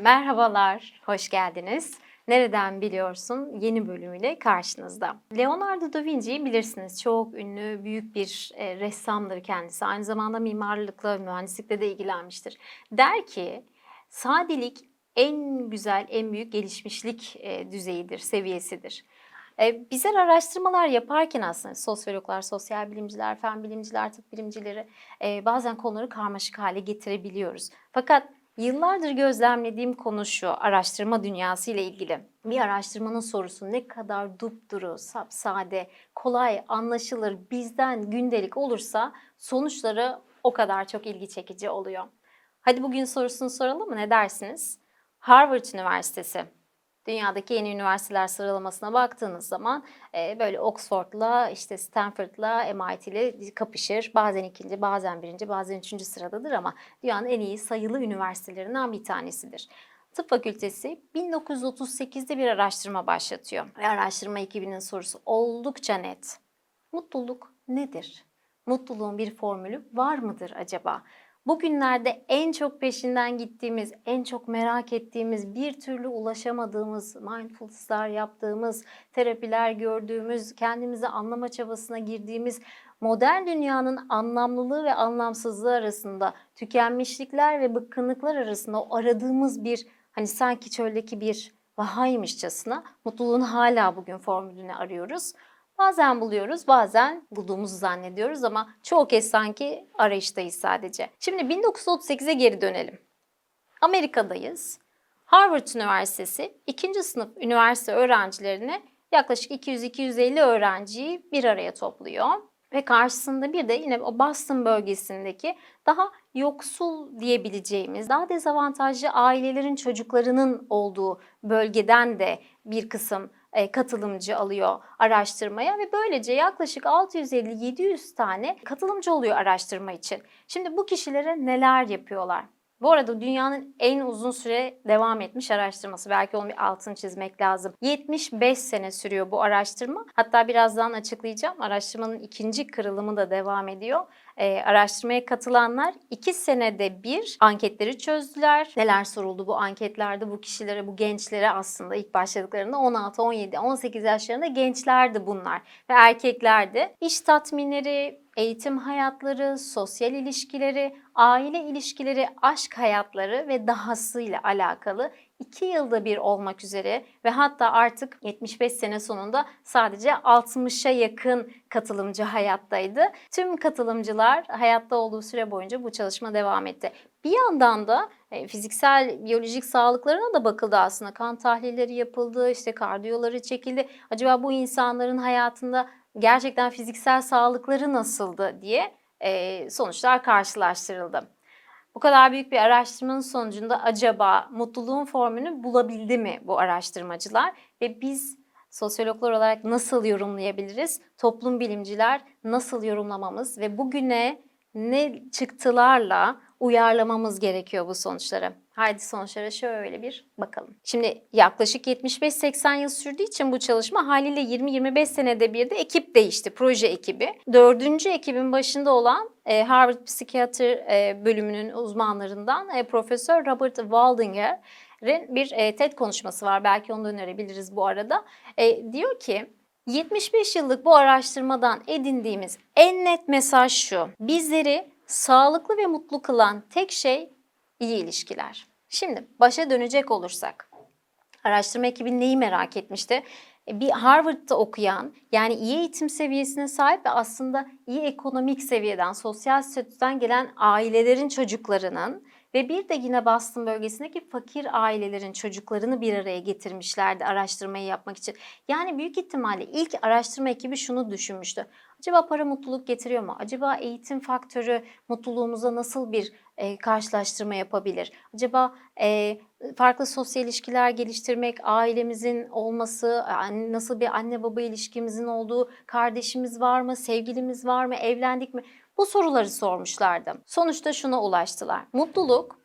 Merhabalar, hoş geldiniz. Nereden biliyorsun yeni bölümüyle karşınızda. Leonardo da Vinci'yi bilirsiniz. Çok ünlü, büyük bir e, ressamdır kendisi. Aynı zamanda mimarlıkla, mühendislikle de ilgilenmiştir. Der ki, sadelik en güzel, en büyük gelişmişlik e, düzeyidir, seviyesidir. E, bizler araştırmalar yaparken aslında sosyologlar, sosyal bilimciler, fen bilimciler, tıp bilimcileri e, bazen konuları karmaşık hale getirebiliyoruz. Fakat Yıllardır gözlemlediğim konu şu, araştırma dünyası ile ilgili. Bir araştırmanın sorusu ne kadar dupduru, sapsade, kolay, anlaşılır, bizden gündelik olursa sonuçları o kadar çok ilgi çekici oluyor. Hadi bugün sorusunu soralım mı? Ne dersiniz? Harvard Üniversitesi. Dünyadaki yeni üniversiteler sıralamasına baktığınız zaman e, böyle Oxford'la, işte Stanford'la, MIT'le kapışır. Bazen ikinci, bazen birinci, bazen üçüncü sıradadır ama dünyanın en iyi sayılı üniversitelerinden bir tanesidir. Tıp Fakültesi 1938'de bir araştırma başlatıyor. Ve araştırma ekibinin sorusu oldukça net. Mutluluk nedir? Mutluluğun bir formülü var mıdır acaba? Bugünlerde en çok peşinden gittiğimiz, en çok merak ettiğimiz, bir türlü ulaşamadığımız, mindfulness'lar yaptığımız, terapiler gördüğümüz, kendimizi anlama çabasına girdiğimiz modern dünyanın anlamlılığı ve anlamsızlığı arasında, tükenmişlikler ve bıkkınlıklar arasında o aradığımız bir hani sanki çöldeki bir vahaymışçasına mutluluğun hala bugün formülünü arıyoruz. Bazen buluyoruz, bazen bulduğumuzu zannediyoruz ama çoğu kez sanki arayıştayız sadece. Şimdi 1938'e geri dönelim. Amerika'dayız. Harvard Üniversitesi ikinci sınıf üniversite öğrencilerini yaklaşık 200-250 öğrenciyi bir araya topluyor. Ve karşısında bir de yine o Boston bölgesindeki daha yoksul diyebileceğimiz, daha dezavantajlı ailelerin çocuklarının olduğu bölgeden de bir kısım katılımcı alıyor araştırmaya ve böylece yaklaşık 650-700 tane katılımcı oluyor araştırma için. Şimdi bu kişilere neler yapıyorlar? Bu arada dünyanın en uzun süre devam etmiş araştırması. Belki onun bir altını çizmek lazım. 75 sene sürüyor bu araştırma. Hatta birazdan açıklayacağım. Araştırmanın ikinci kırılımı da devam ediyor. Ee, araştırmaya katılanlar 2 senede bir anketleri çözdüler. Neler soruldu bu anketlerde bu kişilere, bu gençlere aslında ilk başladıklarında 16, 17, 18 yaşlarında gençlerdi bunlar. Ve erkeklerdi. İş tatminleri, eğitim hayatları, sosyal ilişkileri, aile ilişkileri, aşk hayatları ve dahasıyla alakalı 2 yılda bir olmak üzere ve hatta artık 75 sene sonunda sadece 60'a yakın katılımcı hayattaydı. Tüm katılımcılar hayatta olduğu süre boyunca bu çalışma devam etti. Bir yandan da e, fiziksel, biyolojik sağlıklarına da bakıldı aslında. Kan tahlilleri yapıldı, işte kardiyoları çekildi. Acaba bu insanların hayatında gerçekten fiziksel sağlıkları nasıldı diye e, sonuçlar karşılaştırıldı. Bu kadar büyük bir araştırmanın sonucunda acaba mutluluğun formülünü bulabildi mi bu araştırmacılar ve biz sosyologlar olarak nasıl yorumlayabiliriz? Toplum bilimciler nasıl yorumlamamız ve bugüne ne çıktılarla uyarlamamız gerekiyor bu sonuçları. Haydi sonuçlara şöyle bir bakalım. Şimdi yaklaşık 75-80 yıl sürdüğü için bu çalışma haliyle 20-25 senede bir de ekip değişti, proje ekibi. Dördüncü ekibin başında olan e, Harvard Psikiyatri e, bölümünün uzmanlarından e, Profesör Robert Waldinger'in bir TED konuşması var. Belki onu da önerebiliriz bu arada. Diyor ki 75 yıllık bu araştırmadan edindiğimiz en net mesaj şu. Bizleri sağlıklı ve mutlu kılan tek şey iyi ilişkiler. Şimdi başa dönecek olursak, araştırma ekibi neyi merak etmişti? E, bir Harvard'da okuyan, yani iyi eğitim seviyesine sahip ve aslında iyi ekonomik seviyeden, sosyal statüden gelen ailelerin çocuklarının ve bir de yine Boston bölgesindeki fakir ailelerin çocuklarını bir araya getirmişlerdi araştırmayı yapmak için. Yani büyük ihtimalle ilk araştırma ekibi şunu düşünmüştü. Acaba para mutluluk getiriyor mu? Acaba eğitim faktörü mutluluğumuza nasıl bir e, karşılaştırma yapabilir? Acaba e, farklı sosyal ilişkiler geliştirmek, ailemizin olması, nasıl bir anne baba ilişkimizin olduğu, kardeşimiz var mı, sevgilimiz var mı, evlendik mi? Bu soruları sormuşlardı. Sonuçta şuna ulaştılar. Mutluluk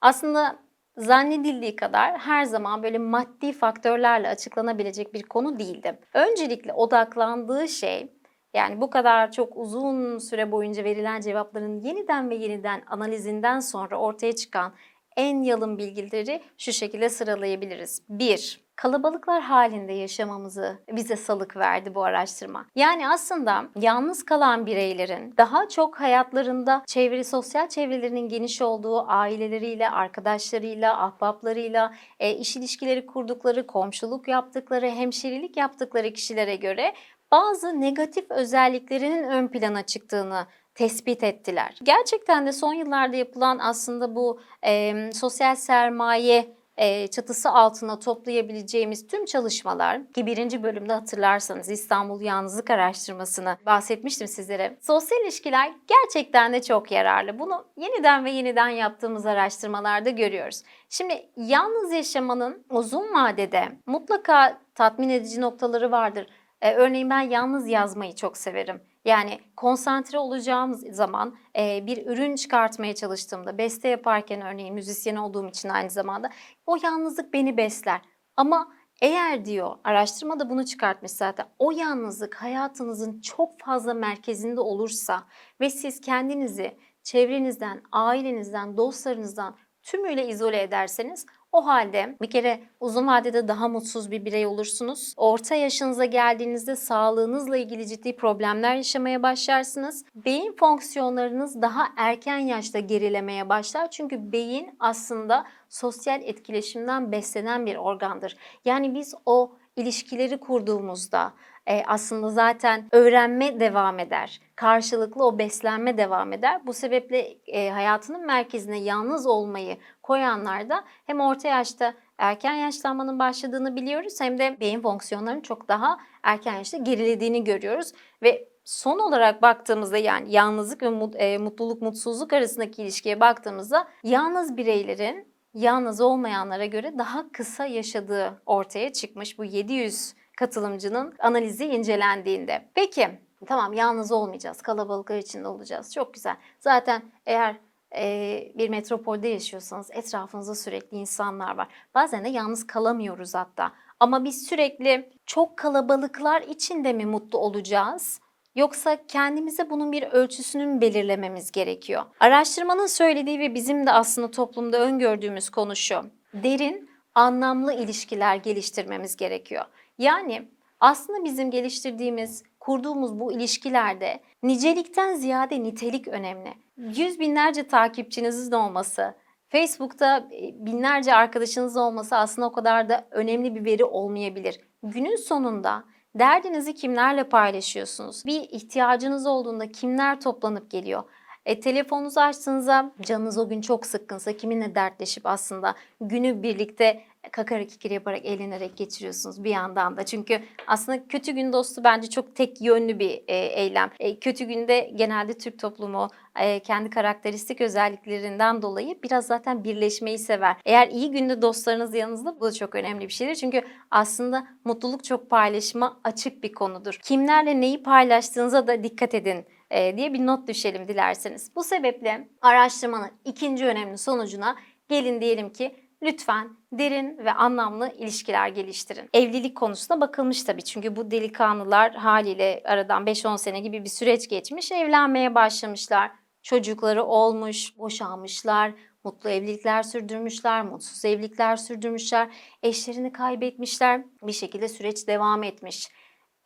aslında zannedildiği kadar her zaman böyle maddi faktörlerle açıklanabilecek bir konu değildi. Öncelikle odaklandığı şey yani bu kadar çok uzun süre boyunca verilen cevapların yeniden ve yeniden analizinden sonra ortaya çıkan en yalın bilgileri şu şekilde sıralayabiliriz. 1. Kalabalıklar halinde yaşamamızı bize salık verdi bu araştırma. Yani aslında yalnız kalan bireylerin daha çok hayatlarında çevre, sosyal çevrelerinin geniş olduğu aileleriyle, arkadaşlarıyla, ahbaplarıyla, e, iş ilişkileri kurdukları, komşuluk yaptıkları, hemşerilik yaptıkları kişilere göre bazı negatif özelliklerinin ön plana çıktığını tespit ettiler. Gerçekten de son yıllarda yapılan aslında bu e, sosyal sermaye e, çatısı altına toplayabileceğimiz tüm çalışmalar ki birinci bölümde hatırlarsanız İstanbul Yalnızlık Araştırmasını bahsetmiştim sizlere. Sosyal ilişkiler gerçekten de çok yararlı. Bunu yeniden ve yeniden yaptığımız araştırmalarda görüyoruz. Şimdi yalnız yaşamanın uzun vadede mutlaka tatmin edici noktaları vardır. Ee, örneğin ben yalnız yazmayı çok severim. Yani konsantre olacağım zaman e, bir ürün çıkartmaya çalıştığımda, beste yaparken örneğin müzisyen olduğum için aynı zamanda o yalnızlık beni besler. Ama eğer diyor araştırma da bunu çıkartmış zaten o yalnızlık hayatınızın çok fazla merkezinde olursa ve siz kendinizi çevrenizden, ailenizden, dostlarınızdan tümüyle izole ederseniz o halde bir kere uzun vadede daha mutsuz bir birey olursunuz. Orta yaşınıza geldiğinizde sağlığınızla ilgili ciddi problemler yaşamaya başlarsınız. Beyin fonksiyonlarınız daha erken yaşta gerilemeye başlar. Çünkü beyin aslında sosyal etkileşimden beslenen bir organdır. Yani biz o ilişkileri kurduğumuzda e, aslında zaten öğrenme devam eder. Karşılıklı o beslenme devam eder. Bu sebeple e, hayatının merkezine yalnız olmayı koyanlar da hem orta yaşta erken yaşlanmanın başladığını biliyoruz hem de beyin fonksiyonlarının çok daha erken yaşta gerilediğini görüyoruz ve son olarak baktığımızda yani yalnızlık ve e, mutluluk mutsuzluk arasındaki ilişkiye baktığımızda yalnız bireylerin yalnız olmayanlara göre daha kısa yaşadığı ortaya çıkmış bu 700 katılımcının analizi incelendiğinde. Peki tamam yalnız olmayacağız, kalabalıklar içinde olacağız. Çok güzel. Zaten eğer e, bir metropolde yaşıyorsanız etrafınızda sürekli insanlar var. Bazen de yalnız kalamıyoruz hatta. Ama biz sürekli çok kalabalıklar içinde mi mutlu olacağız? Yoksa kendimize bunun bir ölçüsünü mü belirlememiz gerekiyor? Araştırmanın söylediği ve bizim de aslında toplumda öngördüğümüz konu şu. Derin, anlamlı ilişkiler geliştirmemiz gerekiyor. Yani aslında bizim geliştirdiğimiz, kurduğumuz bu ilişkilerde nicelikten ziyade nitelik önemli. Yüz binlerce takipçinizin olması, Facebook'ta e, binlerce arkadaşınız olması aslında o kadar da önemli bir veri olmayabilir. Günün sonunda derdinizi kimlerle paylaşıyorsunuz? Bir ihtiyacınız olduğunda kimler toplanıp geliyor? E, telefonunuzu açtığınızda canınız o gün çok sıkkınsa kiminle dertleşip aslında günü birlikte kakara kikir yaparak eğlenerek geçiriyorsunuz bir yandan da. Çünkü aslında kötü gün dostu bence çok tek yönlü bir e, eylem. E, kötü günde genelde Türk toplumu e, kendi karakteristik özelliklerinden dolayı biraz zaten birleşmeyi sever. Eğer iyi günde dostlarınız yanınızda bu da çok önemli bir şeydir. Çünkü aslında mutluluk çok paylaşıma açık bir konudur. Kimlerle neyi paylaştığınıza da dikkat edin e, diye bir not düşelim dilerseniz. Bu sebeple araştırmanın ikinci önemli sonucuna gelin diyelim ki lütfen derin ve anlamlı ilişkiler geliştirin. Evlilik konusuna bakılmış tabii çünkü bu delikanlılar haliyle aradan 5-10 sene gibi bir süreç geçmiş, evlenmeye başlamışlar. Çocukları olmuş, boşanmışlar, mutlu evlilikler sürdürmüşler, mutsuz evlilikler sürdürmüşler, eşlerini kaybetmişler. Bir şekilde süreç devam etmiş.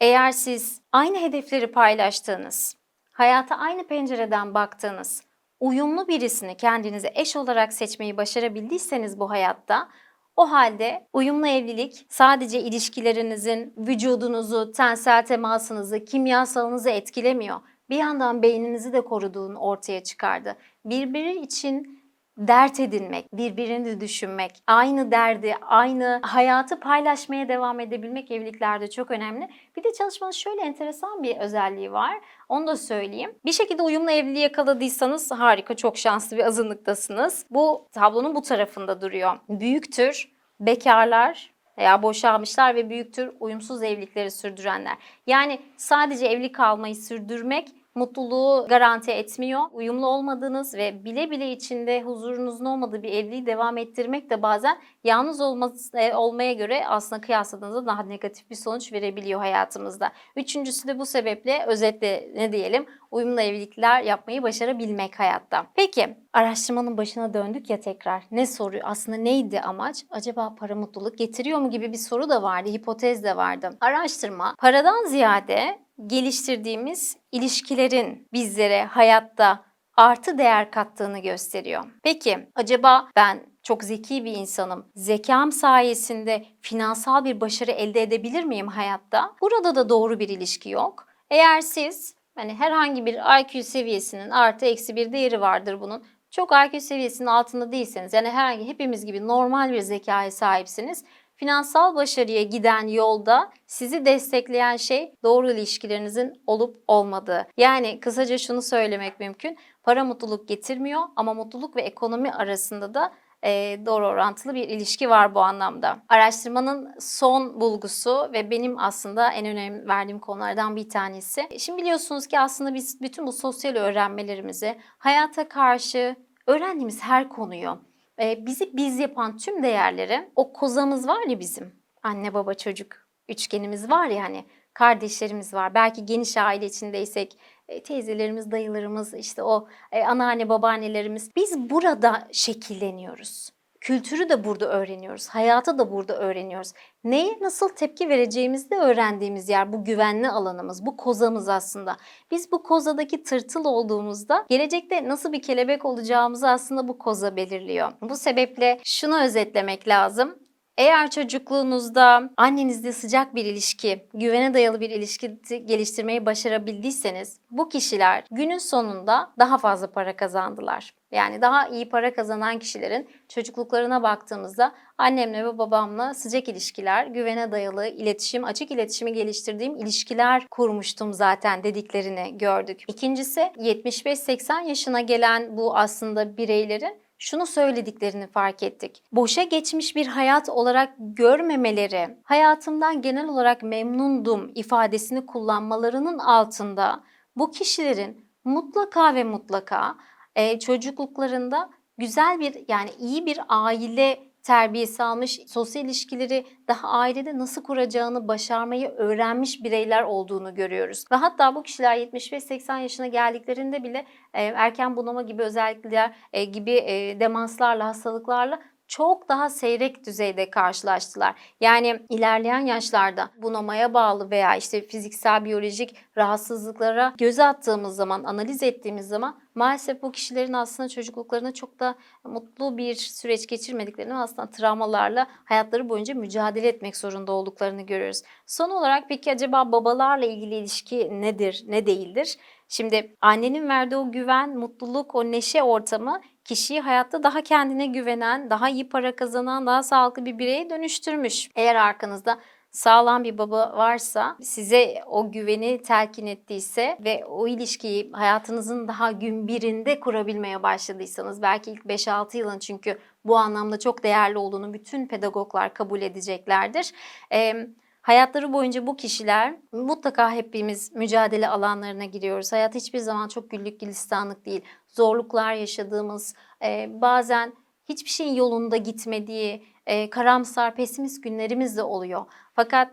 Eğer siz aynı hedefleri paylaştığınız, hayata aynı pencereden baktığınız, uyumlu birisini kendinize eş olarak seçmeyi başarabildiyseniz bu hayatta o halde uyumlu evlilik sadece ilişkilerinizin vücudunuzu, tensel temasınızı, kimyasalınızı etkilemiyor. Bir yandan beyninizi de koruduğunu ortaya çıkardı. Birbiri için dert edinmek, birbirini düşünmek, aynı derdi, aynı hayatı paylaşmaya devam edebilmek evliliklerde çok önemli. Bir de çalışmanın şöyle enteresan bir özelliği var. Onu da söyleyeyim. Bir şekilde uyumlu evliliği yakaladıysanız harika, çok şanslı bir azınlıktasınız. Bu tablonun bu tarafında duruyor. Büyüktür, bekarlar veya boşanmışlar ve büyüktür uyumsuz evlilikleri sürdürenler. Yani sadece evli kalmayı sürdürmek mutluluğu garanti etmiyor. Uyumlu olmadığınız ve bile bile içinde huzurunuzun olmadığı bir evliliği devam ettirmek de bazen yalnız olması, e, olmaya göre aslında kıyasladığınızda daha negatif bir sonuç verebiliyor hayatımızda. Üçüncüsü de bu sebeple özetle ne diyelim uyumlu evlilikler yapmayı başarabilmek hayatta. Peki araştırmanın başına döndük ya tekrar. Ne soruyor? Aslında neydi amaç? Acaba para mutluluk getiriyor mu gibi bir soru da vardı, hipotez de vardı. Araştırma paradan ziyade geliştirdiğimiz ilişkilerin bizlere hayatta artı değer kattığını gösteriyor. Peki acaba ben çok zeki bir insanım. Zekam sayesinde finansal bir başarı elde edebilir miyim hayatta? Burada da doğru bir ilişki yok. Eğer siz hani herhangi bir IQ seviyesinin artı eksi bir değeri vardır bunun. Çok IQ seviyesinin altında değilseniz yani herhangi hepimiz gibi normal bir zekaya sahipsiniz. Finansal başarıya giden yolda sizi destekleyen şey doğru ilişkilerinizin olup olmadığı. Yani kısaca şunu söylemek mümkün. Para mutluluk getirmiyor ama mutluluk ve ekonomi arasında da e, doğru orantılı bir ilişki var bu anlamda. Araştırmanın son bulgusu ve benim aslında en önem verdiğim konulardan bir tanesi. Şimdi biliyorsunuz ki aslında biz bütün bu sosyal öğrenmelerimizi hayata karşı öğrendiğimiz her konuyu e, bizi biz yapan tüm değerleri o kozamız var ya bizim anne baba çocuk üçgenimiz var ya hani kardeşlerimiz var. Belki geniş aile içindeysek e, teyzelerimiz, dayılarımız, işte o e, anneanne, babaannelerimiz. Biz burada şekilleniyoruz. Kültürü de burada öğreniyoruz. Hayatı da burada öğreniyoruz. Neye nasıl tepki vereceğimizi de öğrendiğimiz yer bu güvenli alanımız, bu kozamız aslında. Biz bu kozadaki tırtıl olduğumuzda gelecekte nasıl bir kelebek olacağımızı aslında bu koza belirliyor. Bu sebeple şunu özetlemek lazım. Eğer çocukluğunuzda annenizle sıcak bir ilişki, güvene dayalı bir ilişki geliştirmeyi başarabildiyseniz bu kişiler günün sonunda daha fazla para kazandılar. Yani daha iyi para kazanan kişilerin çocukluklarına baktığımızda annemle ve babamla sıcak ilişkiler, güvene dayalı iletişim, açık iletişimi geliştirdiğim ilişkiler kurmuştum zaten dediklerini gördük. İkincisi 75-80 yaşına gelen bu aslında bireylerin şunu söylediklerini fark ettik. Boşa geçmiş bir hayat olarak görmemeleri, hayatımdan genel olarak memnundum ifadesini kullanmalarının altında bu kişilerin mutlaka ve mutlaka e, çocukluklarında güzel bir yani iyi bir aile terbiyesi almış, sosyal ilişkileri daha ailede nasıl kuracağını başarmayı öğrenmiş bireyler olduğunu görüyoruz. Ve hatta bu kişiler 75-80 yaşına geldiklerinde bile e, erken bunama gibi özellikler e, gibi e, demanslarla, hastalıklarla çok daha seyrek düzeyde karşılaştılar. Yani ilerleyen yaşlarda bunamaya bağlı veya işte fiziksel biyolojik rahatsızlıklara göz attığımız zaman, analiz ettiğimiz zaman maalesef bu kişilerin aslında çocukluklarında çok da mutlu bir süreç geçirmediklerini aslında travmalarla hayatları boyunca mücadele etmek zorunda olduklarını görüyoruz. Son olarak peki acaba babalarla ilgili ilişki nedir, ne değildir? Şimdi annenin verdiği o güven, mutluluk, o neşe ortamı kişiyi hayatta daha kendine güvenen, daha iyi para kazanan, daha sağlıklı bir bireye dönüştürmüş. Eğer arkanızda sağlam bir baba varsa, size o güveni telkin ettiyse ve o ilişkiyi hayatınızın daha gün birinde kurabilmeye başladıysanız, belki ilk 5-6 yılın çünkü bu anlamda çok değerli olduğunu bütün pedagoglar kabul edeceklerdir. Ee, Hayatları boyunca bu kişiler mutlaka hepimiz mücadele alanlarına giriyoruz. Hayat hiçbir zaman çok güllük gülistanlık değil. Zorluklar yaşadığımız, e, bazen hiçbir şeyin yolunda gitmediği, e, karamsar, pesimist günlerimiz de oluyor. Fakat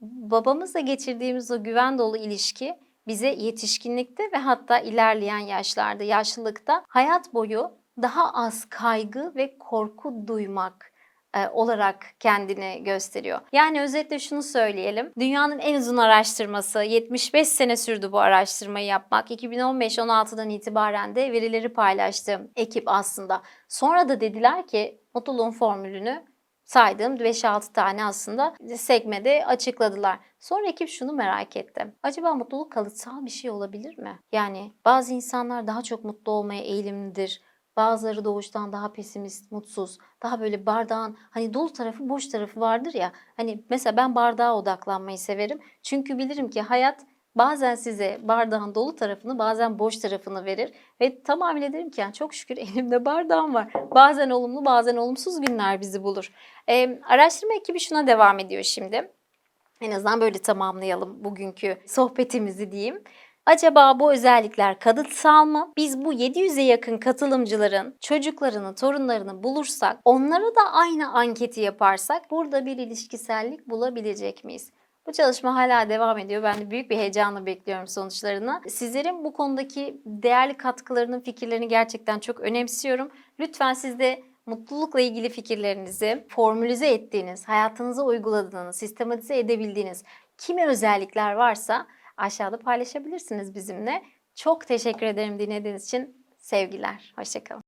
babamızla geçirdiğimiz o güven dolu ilişki bize yetişkinlikte ve hatta ilerleyen yaşlarda, yaşlılıkta hayat boyu daha az kaygı ve korku duymak e, olarak kendini gösteriyor. Yani özetle şunu söyleyelim. Dünyanın en uzun araştırması 75 sene sürdü bu araştırmayı yapmak. 2015-16'dan itibaren de verileri paylaştı ekip aslında. Sonra da dediler ki mutluluğun formülünü saydığım 5-6 tane aslında sekmede açıkladılar. Sonra ekip şunu merak etti. Acaba mutluluk kalıtsal bir şey olabilir mi? Yani bazı insanlar daha çok mutlu olmaya eğilimlidir. Bazıları doğuştan daha pesimist, mutsuz, daha böyle bardağın hani dolu tarafı, boş tarafı vardır ya. Hani mesela ben bardağa odaklanmayı severim. Çünkü bilirim ki hayat bazen size bardağın dolu tarafını bazen boş tarafını verir. Ve tamamıyla derim ki yani çok şükür elimde bardağım var. Bazen olumlu bazen olumsuz günler bizi bulur. Ee, araştırma ekibi şuna devam ediyor şimdi. En azından böyle tamamlayalım bugünkü sohbetimizi diyeyim. Acaba bu özellikler kalıtsal mı? Biz bu 700'e yakın katılımcıların çocuklarını, torunlarını bulursak, onlara da aynı anketi yaparsak burada bir ilişkisellik bulabilecek miyiz? Bu çalışma hala devam ediyor. Ben de büyük bir heyecanla bekliyorum sonuçlarını. Sizlerin bu konudaki değerli katkılarının, fikirlerini gerçekten çok önemsiyorum. Lütfen siz de mutlulukla ilgili fikirlerinizi formülize ettiğiniz, hayatınıza uyguladığınız, sistematize edebildiğiniz kimi özellikler varsa aşağıda paylaşabilirsiniz bizimle. Çok teşekkür ederim dinlediğiniz için. Sevgiler. Hoşçakalın.